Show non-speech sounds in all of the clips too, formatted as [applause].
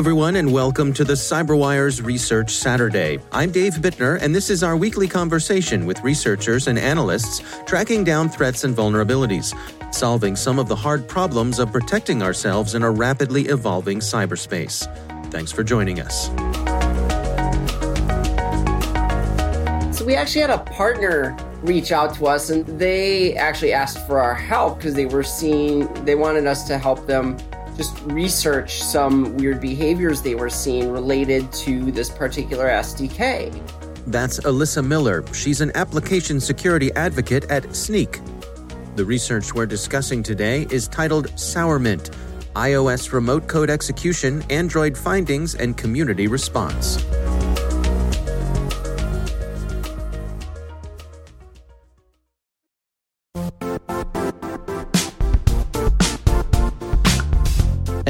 Everyone, and welcome to the CyberWire's Research Saturday. I'm Dave Bittner, and this is our weekly conversation with researchers and analysts tracking down threats and vulnerabilities, solving some of the hard problems of protecting ourselves in a rapidly evolving cyberspace. Thanks for joining us. So, we actually had a partner reach out to us, and they actually asked for our help because they were seeing, they wanted us to help them just research some weird behaviors they were seeing related to this particular SDK. That's Alyssa Miller. She's an application security advocate at Snyk. The research we're discussing today is titled Sourmint iOS Remote Code Execution, Android Findings, and Community Response.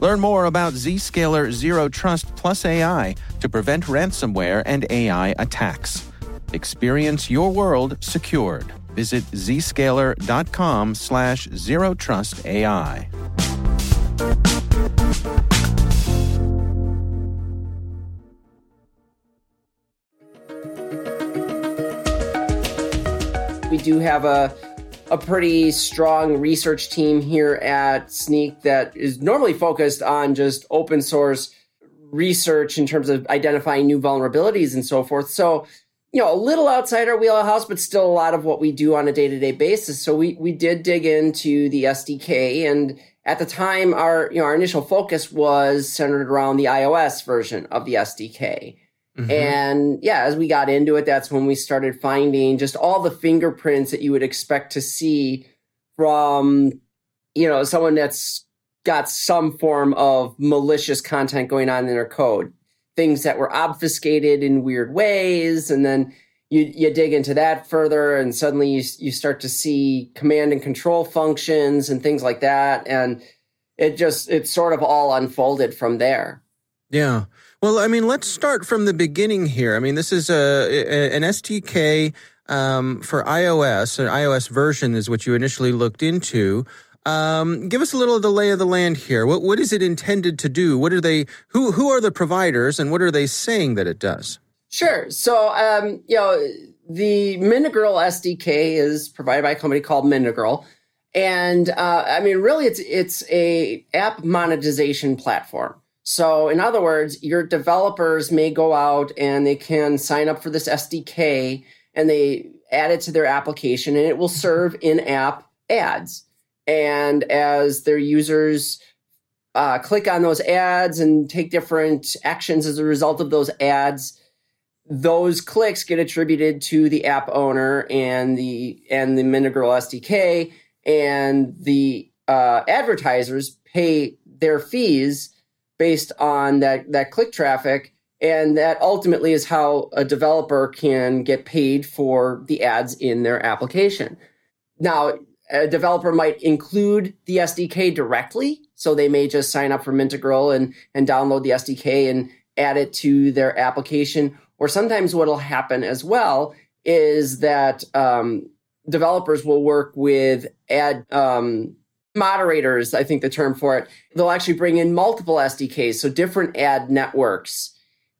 Learn more about Zscaler Zero Trust Plus AI to prevent ransomware and AI attacks. Experience your world secured. Visit zscaler.com slash zero trust AI. We do have a a pretty strong research team here at Snyk that is normally focused on just open source research in terms of identifying new vulnerabilities and so forth. So, you know, a little outside our wheelhouse, but still a lot of what we do on a day to day basis. So we, we did dig into the SDK and at the time our, you know, our initial focus was centered around the iOS version of the SDK. Mm-hmm. And yeah, as we got into it, that's when we started finding just all the fingerprints that you would expect to see from, you know, someone that's got some form of malicious content going on in their code. Things that were obfuscated in weird ways. And then you, you dig into that further and suddenly you, you start to see command and control functions and things like that. And it just, it sort of all unfolded from there. Yeah. Well, I mean, let's start from the beginning here. I mean, this is a, a an SDK um, for iOS. An iOS version is what you initially looked into. Um, give us a little of the lay of the land here. What what is it intended to do? What are they? Who who are the providers, and what are they saying that it does? Sure. So, um, you know, the Mintegral SDK is provided by a company called Mintegral, and uh, I mean, really, it's it's a app monetization platform. So, in other words, your developers may go out and they can sign up for this SDK and they add it to their application and it will serve in app ads. And as their users uh, click on those ads and take different actions as a result of those ads, those clicks get attributed to the app owner and the and the Mintegral SDK, and the uh, advertisers pay their fees based on that that click traffic and that ultimately is how a developer can get paid for the ads in their application now a developer might include the sdk directly So they may just sign up for Mintegral and, and download the SDK and add it to their application. Or sometimes what'll happen as well is that um, developers will work with ad um, moderators, I think the term for it. They'll actually bring in multiple SDKs, so different ad networks.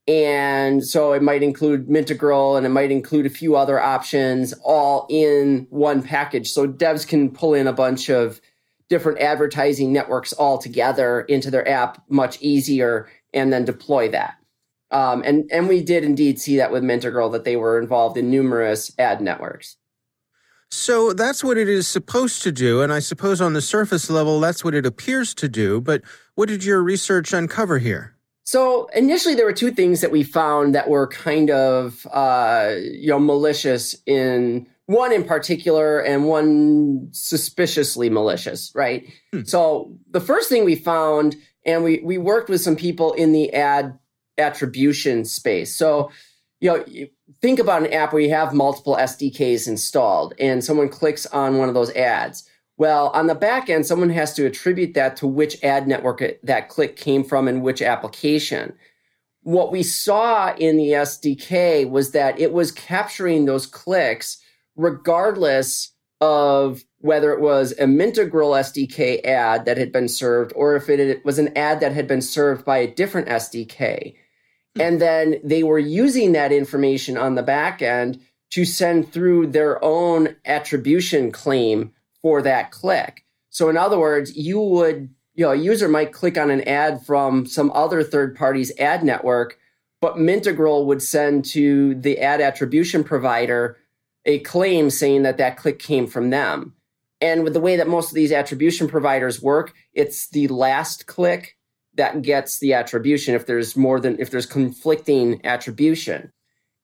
And so it might include Mintegral and it might include a few other options all in one package. So devs can pull in a bunch of different advertising networks all together into their app much easier and then deploy that. Um, and, and we did indeed see that with Mintegral that they were involved in numerous ad networks. So that's what it is supposed to do. And I suppose on the surface level, that's what it appears to do. But what did your research uncover here? So initially, there were two things that we found that were kind of, uh, you know, malicious in one in particular and one suspiciously malicious, right? Hmm. So the first thing we found, and we, we worked with some people in the ad attribution space. So, you know, think about an app where you have multiple SDKs installed and someone clicks on one of those ads. Well, on the back end, someone has to attribute that to which ad network that click came from and which application. What we saw in the SDK was that it was capturing those clicks regardless of whether it was a Mintegral SDK ad that had been served or if it was an ad that had been served by a different SDK. And then they were using that information on the back end to send through their own attribution claim for that click. So in other words, you would, you know, a user might click on an ad from some other third party's ad network, but Mintegral would send to the ad attribution provider a claim saying that that click came from them. And with the way that most of these attribution providers work, it's the last click that gets the attribution if there's more than if there's conflicting attribution.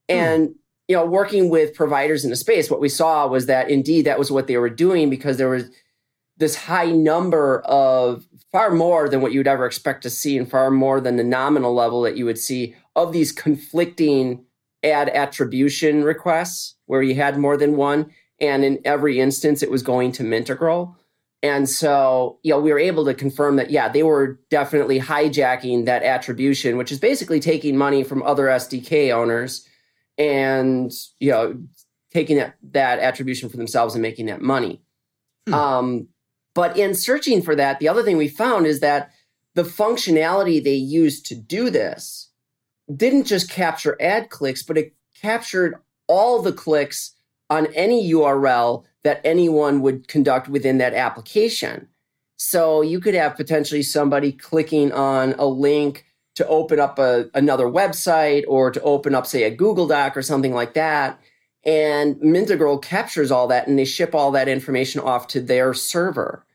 Hmm. And you know, working with providers in the space, what we saw was that indeed that was what they were doing because there was this high number of far more than what you would ever expect to see and far more than the nominal level that you would see of these conflicting ad attribution requests where you had more than one. And in every instance, it was going to Mintegral. And so, you know, we were able to confirm that, yeah, they were definitely hijacking that attribution, which is basically taking money from other SDK owners and, you know, taking that, that attribution for themselves and making that money. Hmm. Um, but in searching for that, the other thing we found is that the functionality they used to do this didn't just capture ad clicks, but it captured all the clicks on any URL that anyone would conduct within that application. So you could have potentially somebody clicking on a link to open up a, another website or to open up, say, a Google Doc or something like that. And Mintegral captures all that and they ship all that information off to their server.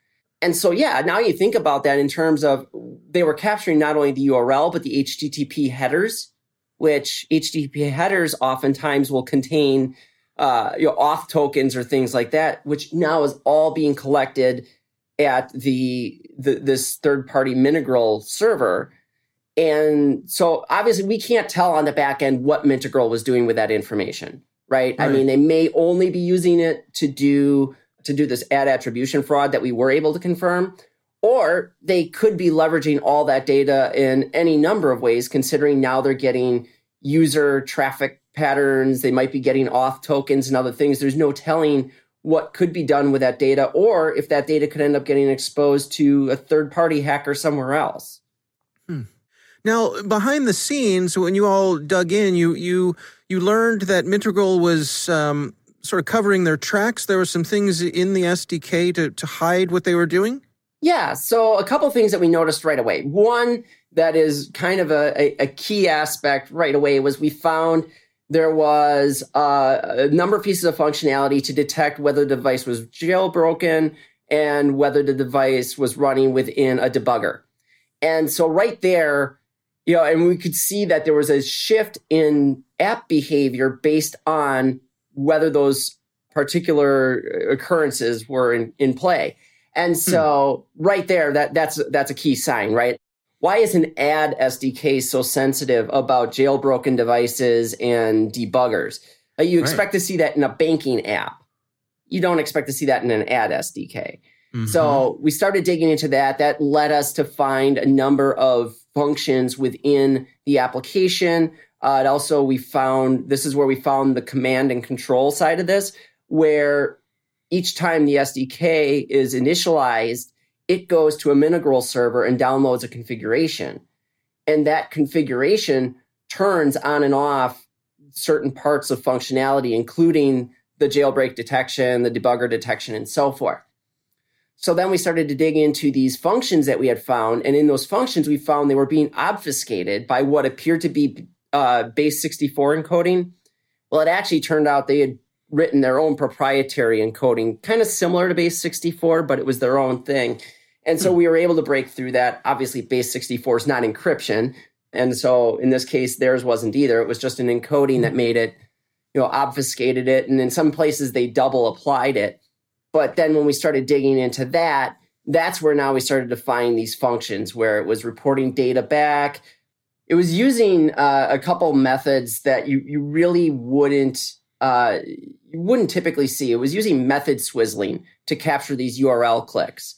And so, yeah, now you think about that in terms of they were capturing not only the URL, but the HTTP headers, which HTTP headers oftentimes will contain uh, you know, auth tokens or things like that, which now is all being collected at the, the this third party Mintegral server. And so obviously we can't tell on the back end what Mintegral was doing with that information, right? right? I mean, they may only be using it to do to do this ad attribution fraud that we were able to confirm, or they could be leveraging all that data in any number of ways, considering now they're getting user traffic patterns. They might be getting auth tokens and other things. There's no telling what could be done with that data or if that data could end up getting exposed to a third party hacker somewhere else. Hmm. Now, behind the scenes, when you all dug in, you you you learned that Mintegral was um, sort of covering their tracks. There were some things in the SDK to, to hide what they were doing. Yeah, so a couple things that we noticed right away. One that is kind of a, a, a key aspect right away was we found there was uh, a number of pieces of functionality to detect whether the device was jailbroken and whether the device was running within a debugger. And so right there, you know, and we could see that there was a shift in app behavior based on whether those particular occurrences were in, in play. And hmm. so hmm. right there, that that's that's a key sign, right? Why is an ad SDK so sensitive about jailbroken devices and debuggers? Uh, you expect right. to see that in a banking app. You don't expect to see that in an ad SDK. Mm-hmm. So we started digging into that. That led us to find a number of functions within the application. Uh, and also, we found this is where we found the command and control side of this, where each time the SDK is initialized, it goes to a Mintegral server and downloads a configuration. And that configuration turns on and off certain parts of functionality, including the jailbreak detection, the debugger detection, and so forth. So then we started to dig into these functions that we had found. And in those functions, we found they were being obfuscated by what appeared to be uh, base 64 encoding. Well, it actually turned out they had written their own proprietary encoding, kind of similar to base 64, but it was their own thing. And so hmm. we were able to break through that. Obviously, base 64 is not encryption. And so in this case, theirs wasn't either. It was just an encoding that made it, you know, obfuscated it. And in some places, they double applied it. But then when we started digging into that, that's where now we started to find these functions where it was reporting data back. It was using uh, a couple methods that you, you really wouldn't uh, you wouldn't typically see. It was using method swizzling to capture these URL clicks.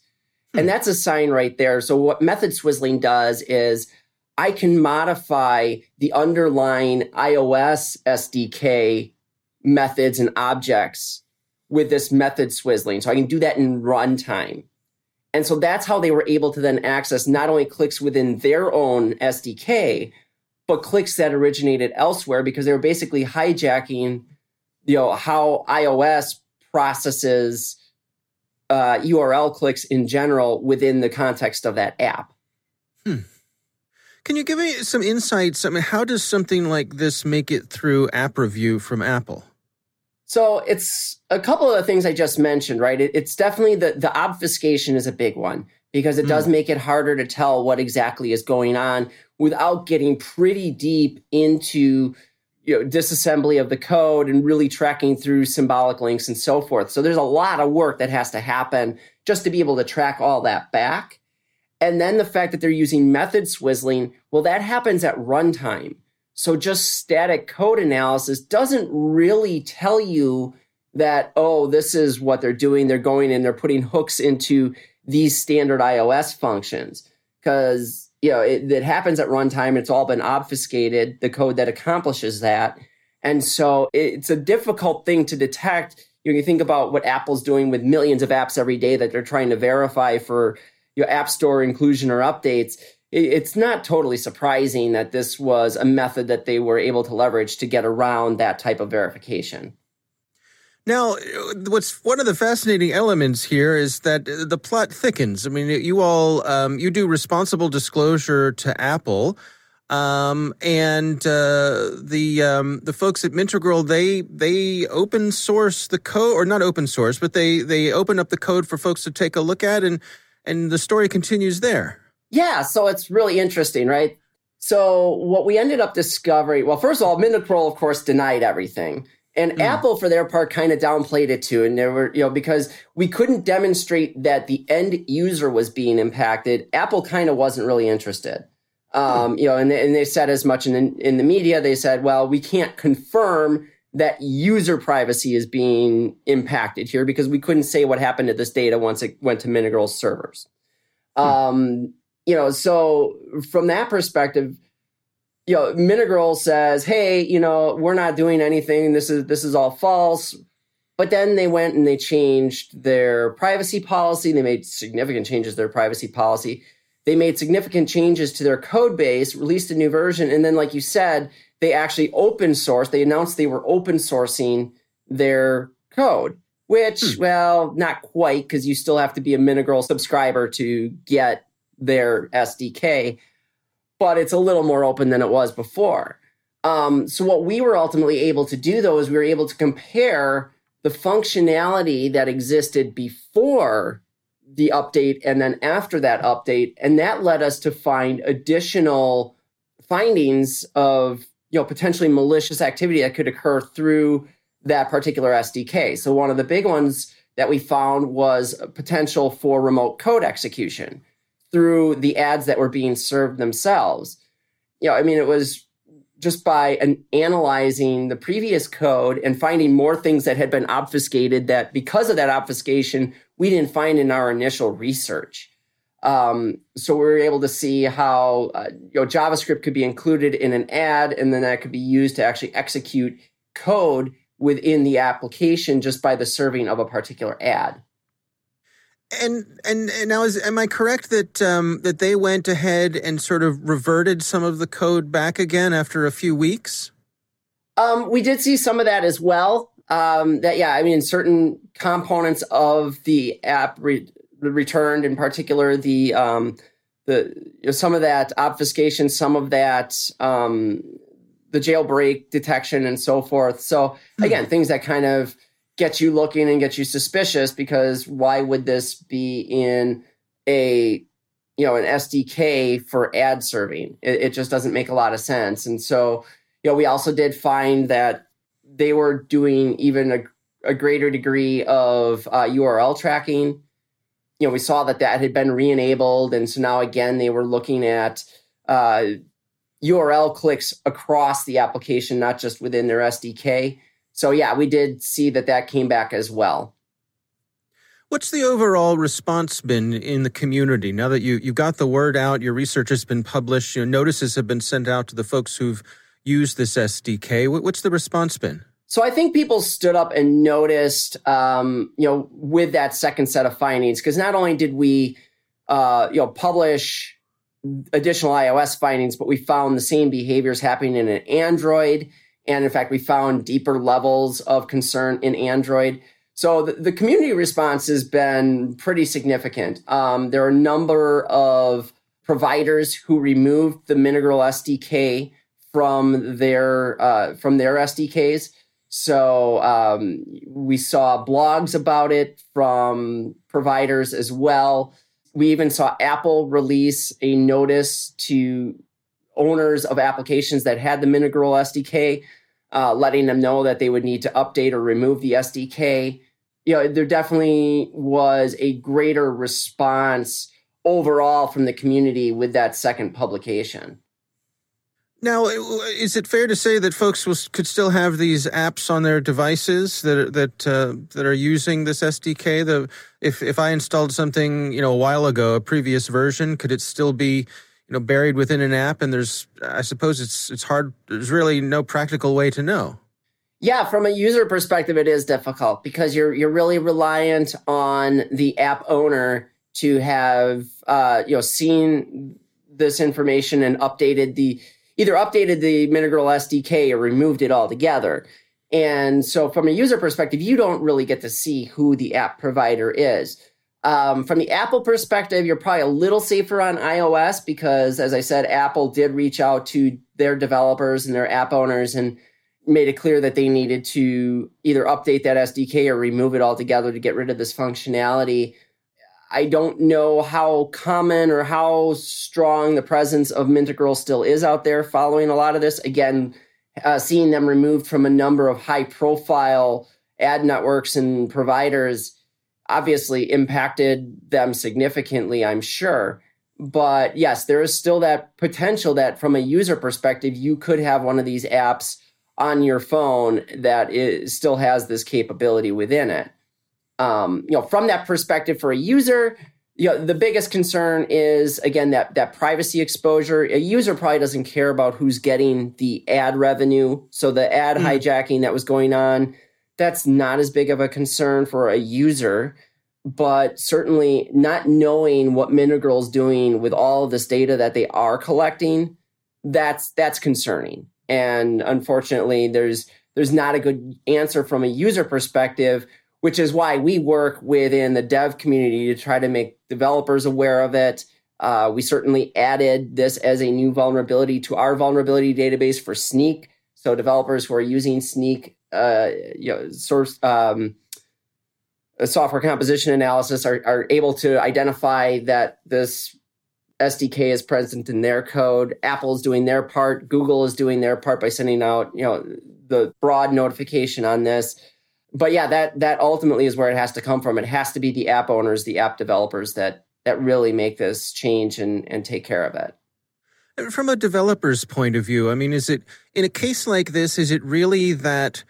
Hmm. And that's a sign right there. So what method swizzling does is I can modify the underlying iOS SDK methods and objects with this method swizzling. So I can do that in runtime. And so that's how they were able to then access not only clicks within their own SDK, but clicks that originated elsewhere because they were basically hijacking, you know, how iOS processes uh, URL clicks in general within the context of that app. Hmm. Can you give me some insights? I mean, how does something like this make it through app review from Apple? So it's a couple of the things I just mentioned, right? It, it's definitely the the obfuscation is a big one because it mm. does make it harder to tell what exactly is going on without getting pretty deep into you know disassembly of the code and really tracking through symbolic links and so forth. So there's a lot of work that has to happen just to be able to track all that back. And then the fact that they're using method swizzling, well, that happens at runtime. So just static code analysis doesn't really tell you that, oh, this is what they're doing. They're going and they're putting hooks into these standard iOS functions. Because, you know, it, it happens at runtime. It's all been obfuscated, the code that accomplishes that. And so it's a difficult thing to detect. You, know, you think about what Apple's doing with millions of apps every day that they're trying to verify for your App Store inclusion or updates, it's not totally surprising that this was a method that they were able to leverage to get around that type of verification. Now, what's one of the fascinating elements here is that the plot thickens. I mean, you all um, you do responsible disclosure to Apple, um, and uh, the um, the folks at Mintegral they they open source the code, or not open source, but they they open up the code for folks to take a look at and and the story continues there. Yeah, so it's really interesting, right? So what we ended up discovering, well, first of all, Mintegral, of course, denied everything. And mm. Apple, for their part, kind of downplayed it too. And they were, you know, because we couldn't demonstrate that the end user was being impacted, Apple kind of wasn't really interested. Um, mm. You know, and they, and they said as much in the, in the media, they said, well, we can't confirm that user privacy is being impacted here because we couldn't say what happened to this data once it went to Mintegral's servers. Hmm. Um, you know, so from that perspective, you know, Mintegral says, "Hey, you know, we're not doing anything. This is this is all false." But then they went and they changed their privacy policy. They made significant changes to their privacy policy. They made significant changes to their code base, released a new version, and then, like you said, they actually open source. They announced they were open sourcing their code, which, hmm. well, not quite, because you still have to be a Mintegral subscriber to get their SDK, but it's a little more open than it was before. Um, so what we were ultimately able to do, though, is we were able to compare the functionality that existed before the update and then after that update, and that led us to find additional findings of you know potentially malicious activity that could occur through that particular SDK. So one of the big ones that we found was potential for remote code execution through the ads that were being served themselves. You know, I mean, it was just by an analyzing the previous code and finding more things that had been obfuscated that because of that obfuscation we didn't find in our initial research. Um, so we were able to see how uh, you know JavaScript could be included in an ad, and then that could be used to actually execute code within the application just by the serving of a particular ad. And and, and now is am I correct that um, that they went ahead and sort of reverted some of the code back again after a few weeks? Um, we did see some of that as well. Um, that yeah, I mean, certain components of the app re- returned, in particular the um, the you know, some of that obfuscation, some of that um, the jailbreak detection, and so forth. So again, mm-hmm. things that kind of get you looking and get you suspicious because why would this be in a you know an SDK for ad serving? It, it just doesn't make a lot of sense. And so you know we also did find that they were doing even a, a greater degree of uh, URL tracking. You know, we saw that that had been re-enabled, and so now again they were looking at uh, URL clicks across the application, not just within their SDK. So yeah, we did see that that came back as well. What's the overall response been in the community now that you you've got the word out? Your research has been published. Your notices have been sent out to the folks who've used this SDK. What's the response been? So I think people stood up and noticed, um, you know, with that second set of findings, because not only did we, uh, you know, publish additional iOS findings, but we found the same behaviors happening in an Android and in fact, we found deeper levels of concern in Android. So the, the community response has been pretty significant. Um, there are a number of providers who removed the Mintegral SDK from their uh, from their SDKs. So um, we saw blogs about it from providers as well. We even saw Apple release a notice to owners of applications that had the Mintegral SDK uh, letting them know that they would need to update or remove the SDK. You know, there definitely was a greater response overall from the community with that second publication. Now, is it fair to say that folks could still have these apps on their devices that that uh, that are using this SDK? The if if I installed something, you know, a while ago, a previous version, could it still be you know buried within an app and there's i suppose it's it's hard there's really no practical way to know yeah from a user perspective it is difficult because you're you're really reliant on the app owner to have uh, you know seen this information and updated the either updated the Mintegral SDK or removed it altogether. And so from a user perspective, you don't really get to see who the app provider is. Um, from the Apple perspective, you're probably a little safer on iOS because, as I said, Apple did reach out to their developers and their app owners and made it clear that they needed to either update that SDK or remove it altogether to get rid of this functionality. I don't know how common or how strong the presence of Mintegral still is out there following a lot of this. Again, uh, seeing them removed from a number of high profile ad networks and providers obviously impacted them significantly, I'm sure. But yes, there is still that potential that from a user perspective, you could have one of these apps on your phone that is, still has this capability within it. Um, you know, from that perspective, for a user, you know, the biggest concern is again that that privacy exposure. A user probably doesn't care about who's getting the ad revenue. So the ad mm. hijacking that was going on that's not as big of a concern for a user but certainly not knowing what Mintegral is doing with all of this data that they are collecting, that's that's concerning. And unfortunately, there's there's not a good answer from a user perspective, which is why we work within the dev community to try to make developers aware of it. Uh, we certainly added this as a new vulnerability to our vulnerability database for Snyk. So developers who are using Snyk uh, you know, source um, software composition analysis are, are able to identify that this SDK is present in their code. Apple is doing their part. Google is doing their part by sending out, you know, the broad notification on this. But yeah, that that ultimately is where it has to come from. It has to be the app owners, the app developers that that really make this change and and take care of it. From a developer's point of view, I mean, is it in a case like this, is it really that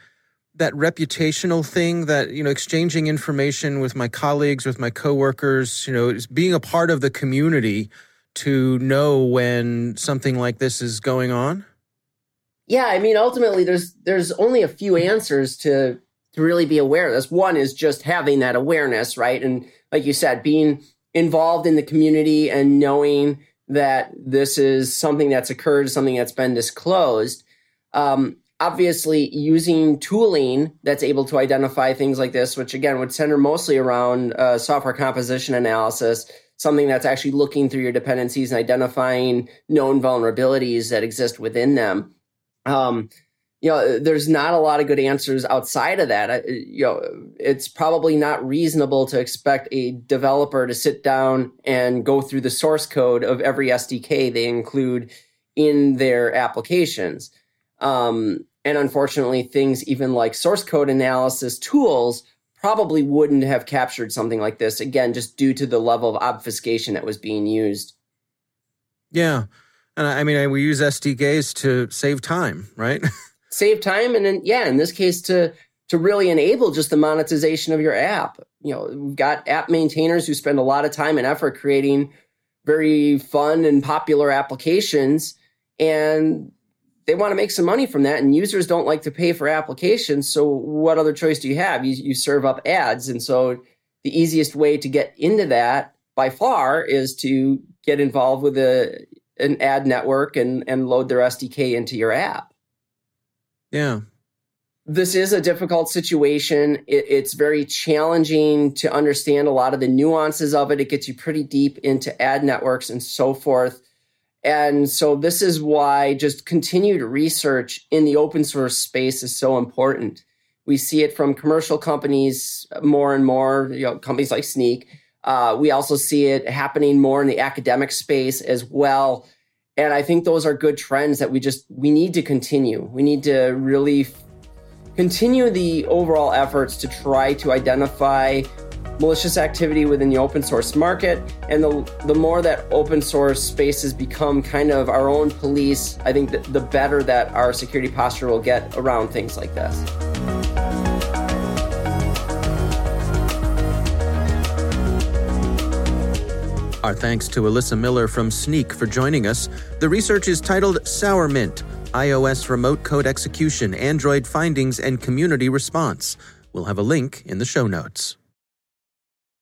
that reputational thing that you know exchanging information with my colleagues with my coworkers you know being a part of the community to know when something like this is going on? Yeah i mean ultimately there's there's only a few answers to to really be aware of this. One is just having that awareness right? And like you said being involved in the community and knowing that this is something that's occurred something that's been disclosed um, obviously using tooling that's able to identify things like this, which again would center mostly around uh, software composition analysis, something that's actually looking through your dependencies and identifying known vulnerabilities that exist within them. Um, you know, there's not a lot of good answers outside of that. You know, it's probably not reasonable to expect a developer to sit down and go through the source code of every SDK they include in their applications. Um, and unfortunately, things even like source code analysis tools probably wouldn't have captured something like this, again, just due to the level of obfuscation that was being used. Yeah. And I mean, we use SDKs to save time, right? [laughs] save time. And then, yeah, in this case, to to really enable just the monetization of your app. You know, we've got app maintainers who spend a lot of time and effort creating very fun and popular applications. And they want to make some money from that and users don't like to pay for applications so what other choice do you have you, you serve up ads and so the easiest way to get into that by far is to get involved with a an ad network and and load their SDK into your app. Yeah. This is a difficult situation. It, it's very challenging to understand a lot of the nuances of it. It gets you pretty deep into ad networks and so forth. And so this is why just continued research in the open source space is so important. We see it from commercial companies more and more, you know, companies like Snyk. Uh, we also see it happening more in the academic space as well. And I think those are good trends that we just we need to continue. We need to really continue the overall efforts to try to identify malicious activity within the open source market. And the, the more that open source spaces become kind of our own police, I think the better that our security posture will get around things like this. Our thanks to Alyssa Miller from Snyk for joining us. The research is titled Sour Mint iOS Remote Code Execution, Android Findings, and Community Response. We'll have a link in the show notes.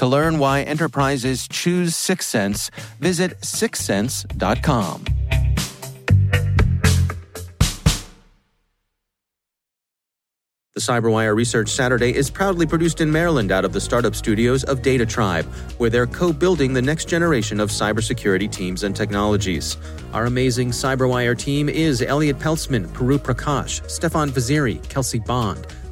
To learn why enterprises choose Syxsense, visit syxsense.com. The CyberWire Research Saturday is proudly produced in Maryland out of the startup studios of Data Tribe, where they're co building the next generation of cybersecurity teams and technologies. Our amazing CyberWire team is Elliot Peltzman, Puru Prakash, Stefan Vaziri, Kelsey Bond,